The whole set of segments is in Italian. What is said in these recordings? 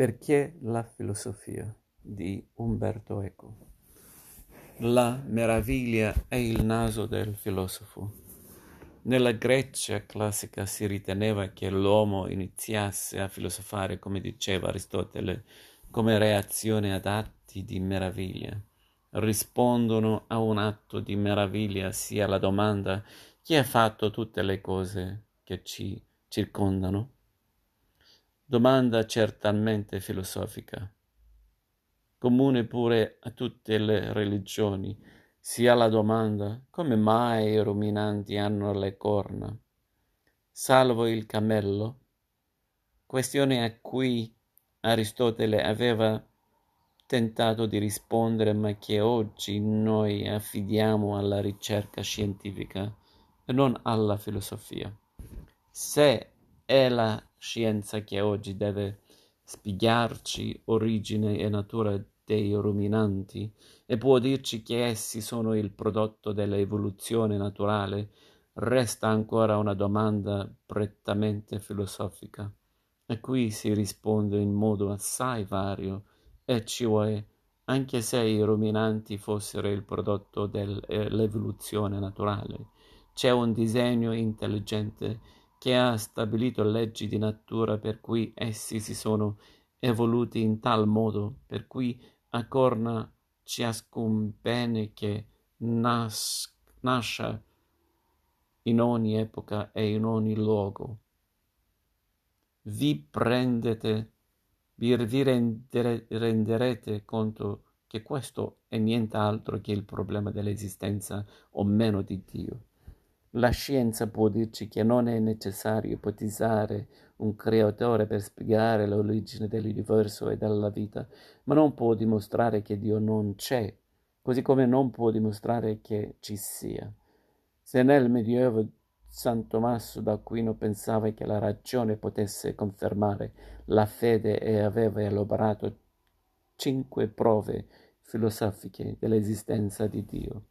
Perché la filosofia di Umberto Eco? La meraviglia è il naso del filosofo. Nella Grecia classica si riteneva che l'uomo iniziasse a filosofare, come diceva Aristotele, come reazione ad atti di meraviglia. Rispondono a un atto di meraviglia sia la domanda chi ha fatto tutte le cose che ci circondano? Domanda certamente filosofica, comune pure a tutte le religioni, sia la domanda come mai i ruminanti hanno le corna, salvo il cammello, questione a cui Aristotele aveva tentato di rispondere ma che oggi noi affidiamo alla ricerca scientifica e non alla filosofia. Se è la scienza che oggi deve spiegarci origine e natura dei ruminanti e può dirci che essi sono il prodotto dell'evoluzione naturale, resta ancora una domanda prettamente filosofica, a cui si risponde in modo assai vario, e cioè anche se i ruminanti fossero il prodotto dell'evoluzione naturale, c'è un disegno intelligente che ha stabilito leggi di natura per cui essi si sono evoluti in tal modo per cui accorna ciascun bene che nas- nasce in ogni epoca e in ogni luogo. Vi prendete, vi, vi rendere, renderete conto che questo è nient'altro che il problema dell'esistenza o meno di Dio. La scienza può dirci che non è necessario ipotizzare un creatore per spiegare l'origine dell'universo e della vita, ma non può dimostrare che Dio non c'è, così come non può dimostrare che ci sia. Se nel Medioevo San Tommaso d'Aquino pensava che la ragione potesse confermare la fede e aveva elaborato cinque prove filosofiche dell'esistenza di Dio.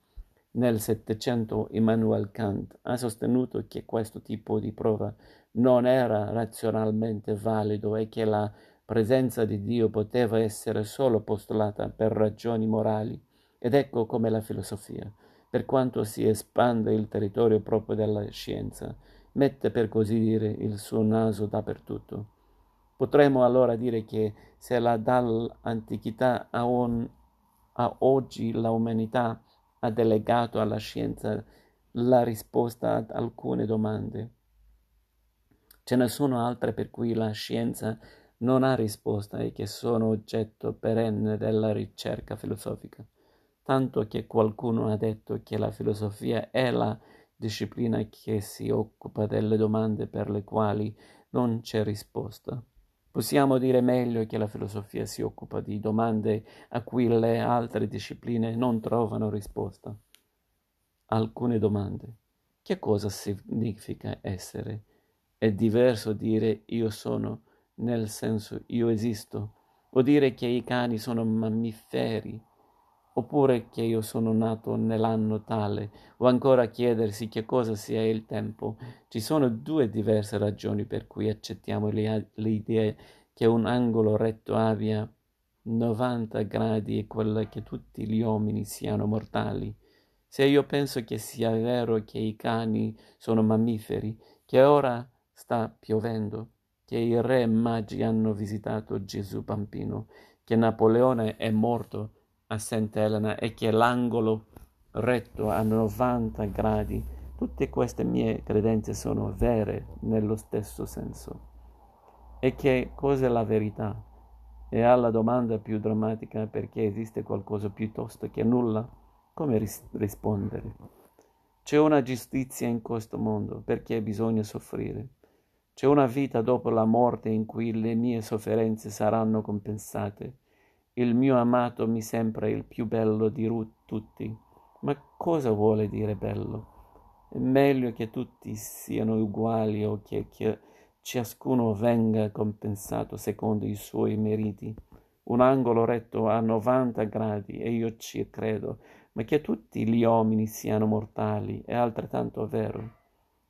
Nel Settecento Immanuel Kant ha sostenuto che questo tipo di prova non era razionalmente valido e che la presenza di Dio poteva essere solo postulata per ragioni morali. Ed ecco come la filosofia, per quanto si espande il territorio proprio della scienza, mette per così dire il suo naso dappertutto. Potremmo allora dire che se la dall'antichità a, un, a oggi l'umanità ha delegato alla scienza la risposta ad alcune domande. Ce ne sono altre per cui la scienza non ha risposta e che sono oggetto perenne della ricerca filosofica, tanto che qualcuno ha detto che la filosofia è la disciplina che si occupa delle domande per le quali non c'è risposta. Possiamo dire meglio che la filosofia si occupa di domande a cui le altre discipline non trovano risposta. Alcune domande. Che cosa significa essere? È diverso dire io sono, nel senso io esisto, o dire che i cani sono mammiferi, oppure che io sono nato nell'anno tale, o ancora chiedersi che cosa sia il tempo. Ci sono due diverse ragioni per cui accettiamo l'idea che un angolo retto abbia 90 gradi e quella che tutti gli uomini siano mortali. Se io penso che sia vero che i cani sono mammiferi, che ora sta piovendo, che i re magi hanno visitato Gesù bambino, che Napoleone è morto, a Sant'Elena e che l'angolo retto a 90 gradi, tutte queste mie credenze sono vere nello stesso senso. E che cos'è la verità? E alla domanda più drammatica perché esiste qualcosa piuttosto che nulla, come ris- rispondere? C'è una giustizia in questo mondo, perché bisogna soffrire? C'è una vita dopo la morte in cui le mie sofferenze saranno compensate il mio amato mi sembra il più bello di tutti. Ma cosa vuole dire bello? È meglio che tutti siano uguali o che, che ciascuno venga compensato secondo i suoi meriti. Un angolo retto a 90 gradi, e io ci credo, ma che tutti gli uomini siano mortali è altrettanto vero.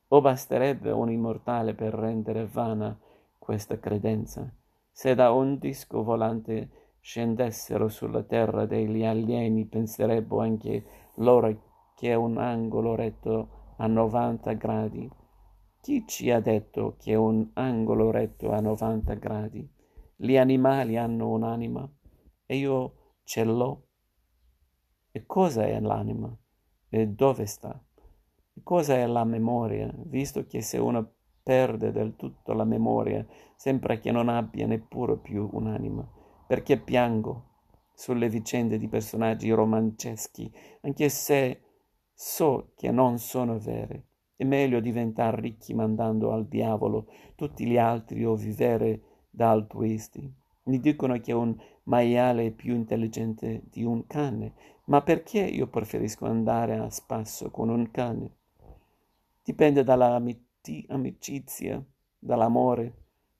O basterebbe un immortale per rendere vana questa credenza? Se da un disco volante scendessero sulla terra degli alieni, penserebbero anche loro che è un angolo retto a 90 gradi. Chi ci ha detto che un angolo retto a 90 gradi? Gli animali hanno un'anima e io ce l'ho. E cosa è l'anima? E dove sta? E cosa è la memoria? Visto che se uno perde del tutto la memoria, sembra che non abbia neppure più un'anima. Perché piango sulle vicende di personaggi romanceschi, anche se so che non sono vere. È meglio diventare ricchi mandando al diavolo tutti gli altri o vivere da altruisti. Mi dicono che un maiale è più intelligente di un cane, ma perché io preferisco andare a spasso con un cane? Dipende dalla amicizia, dall'amore,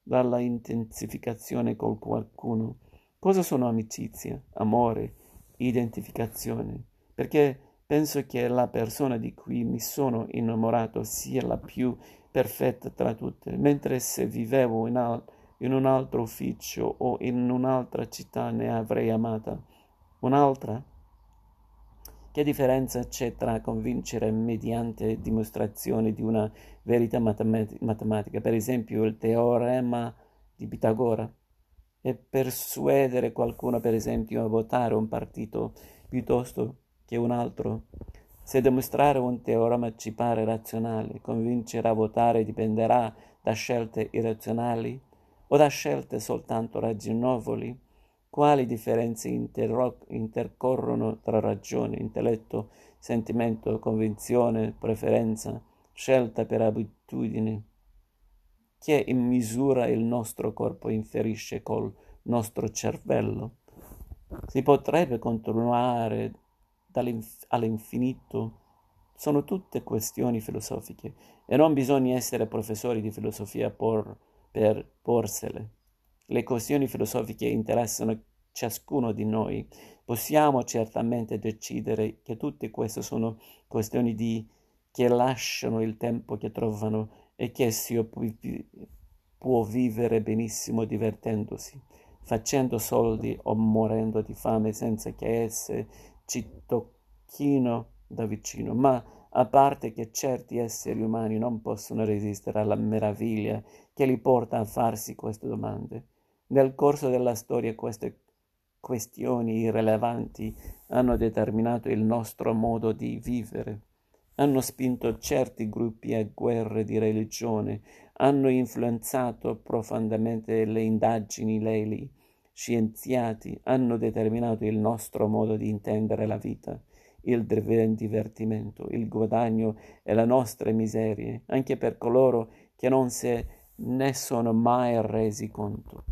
dalla intensificazione con qualcuno. Cosa sono amicizia, amore, identificazione? Perché penso che la persona di cui mi sono innamorato sia la più perfetta tra tutte, mentre se vivevo in, al- in un altro ufficio o in un'altra città ne avrei amata. Un'altra? Che differenza c'è tra convincere mediante dimostrazione di una verità matematica, per esempio il teorema di Pitagora, e persuadere qualcuno, per esempio, a votare un partito piuttosto che un altro? Se dimostrare un teorema ci pare razionale, convincere a votare dipenderà da scelte irrazionali o da scelte soltanto ragionevoli? Quali differenze interro- intercorrono tra ragione, intelletto, sentimento, convinzione, preferenza, scelta per abitudine? Che in misura il nostro corpo inferisce col nostro cervello? Si potrebbe continuare all'infinito. Sono tutte questioni filosofiche e non bisogna essere professori di filosofia por, per porsele le questioni filosofiche interessano ciascuno di noi, possiamo certamente decidere che tutte queste sono questioni di, che lasciano il tempo che trovano e che si può vivere benissimo divertendosi, facendo soldi o morendo di fame senza che esse ci tocchino da vicino. Ma a parte che certi esseri umani non possono resistere alla meraviglia che li porta a farsi queste domande. Nel corso della storia queste questioni irrilevanti hanno determinato il nostro modo di vivere, hanno spinto certi gruppi a guerre di religione, hanno influenzato profondamente le indagini lei scienziati, hanno determinato il nostro modo di intendere la vita, il divertimento, il guadagno e le nostre miserie, anche per coloro che non se ne sono mai resi conto.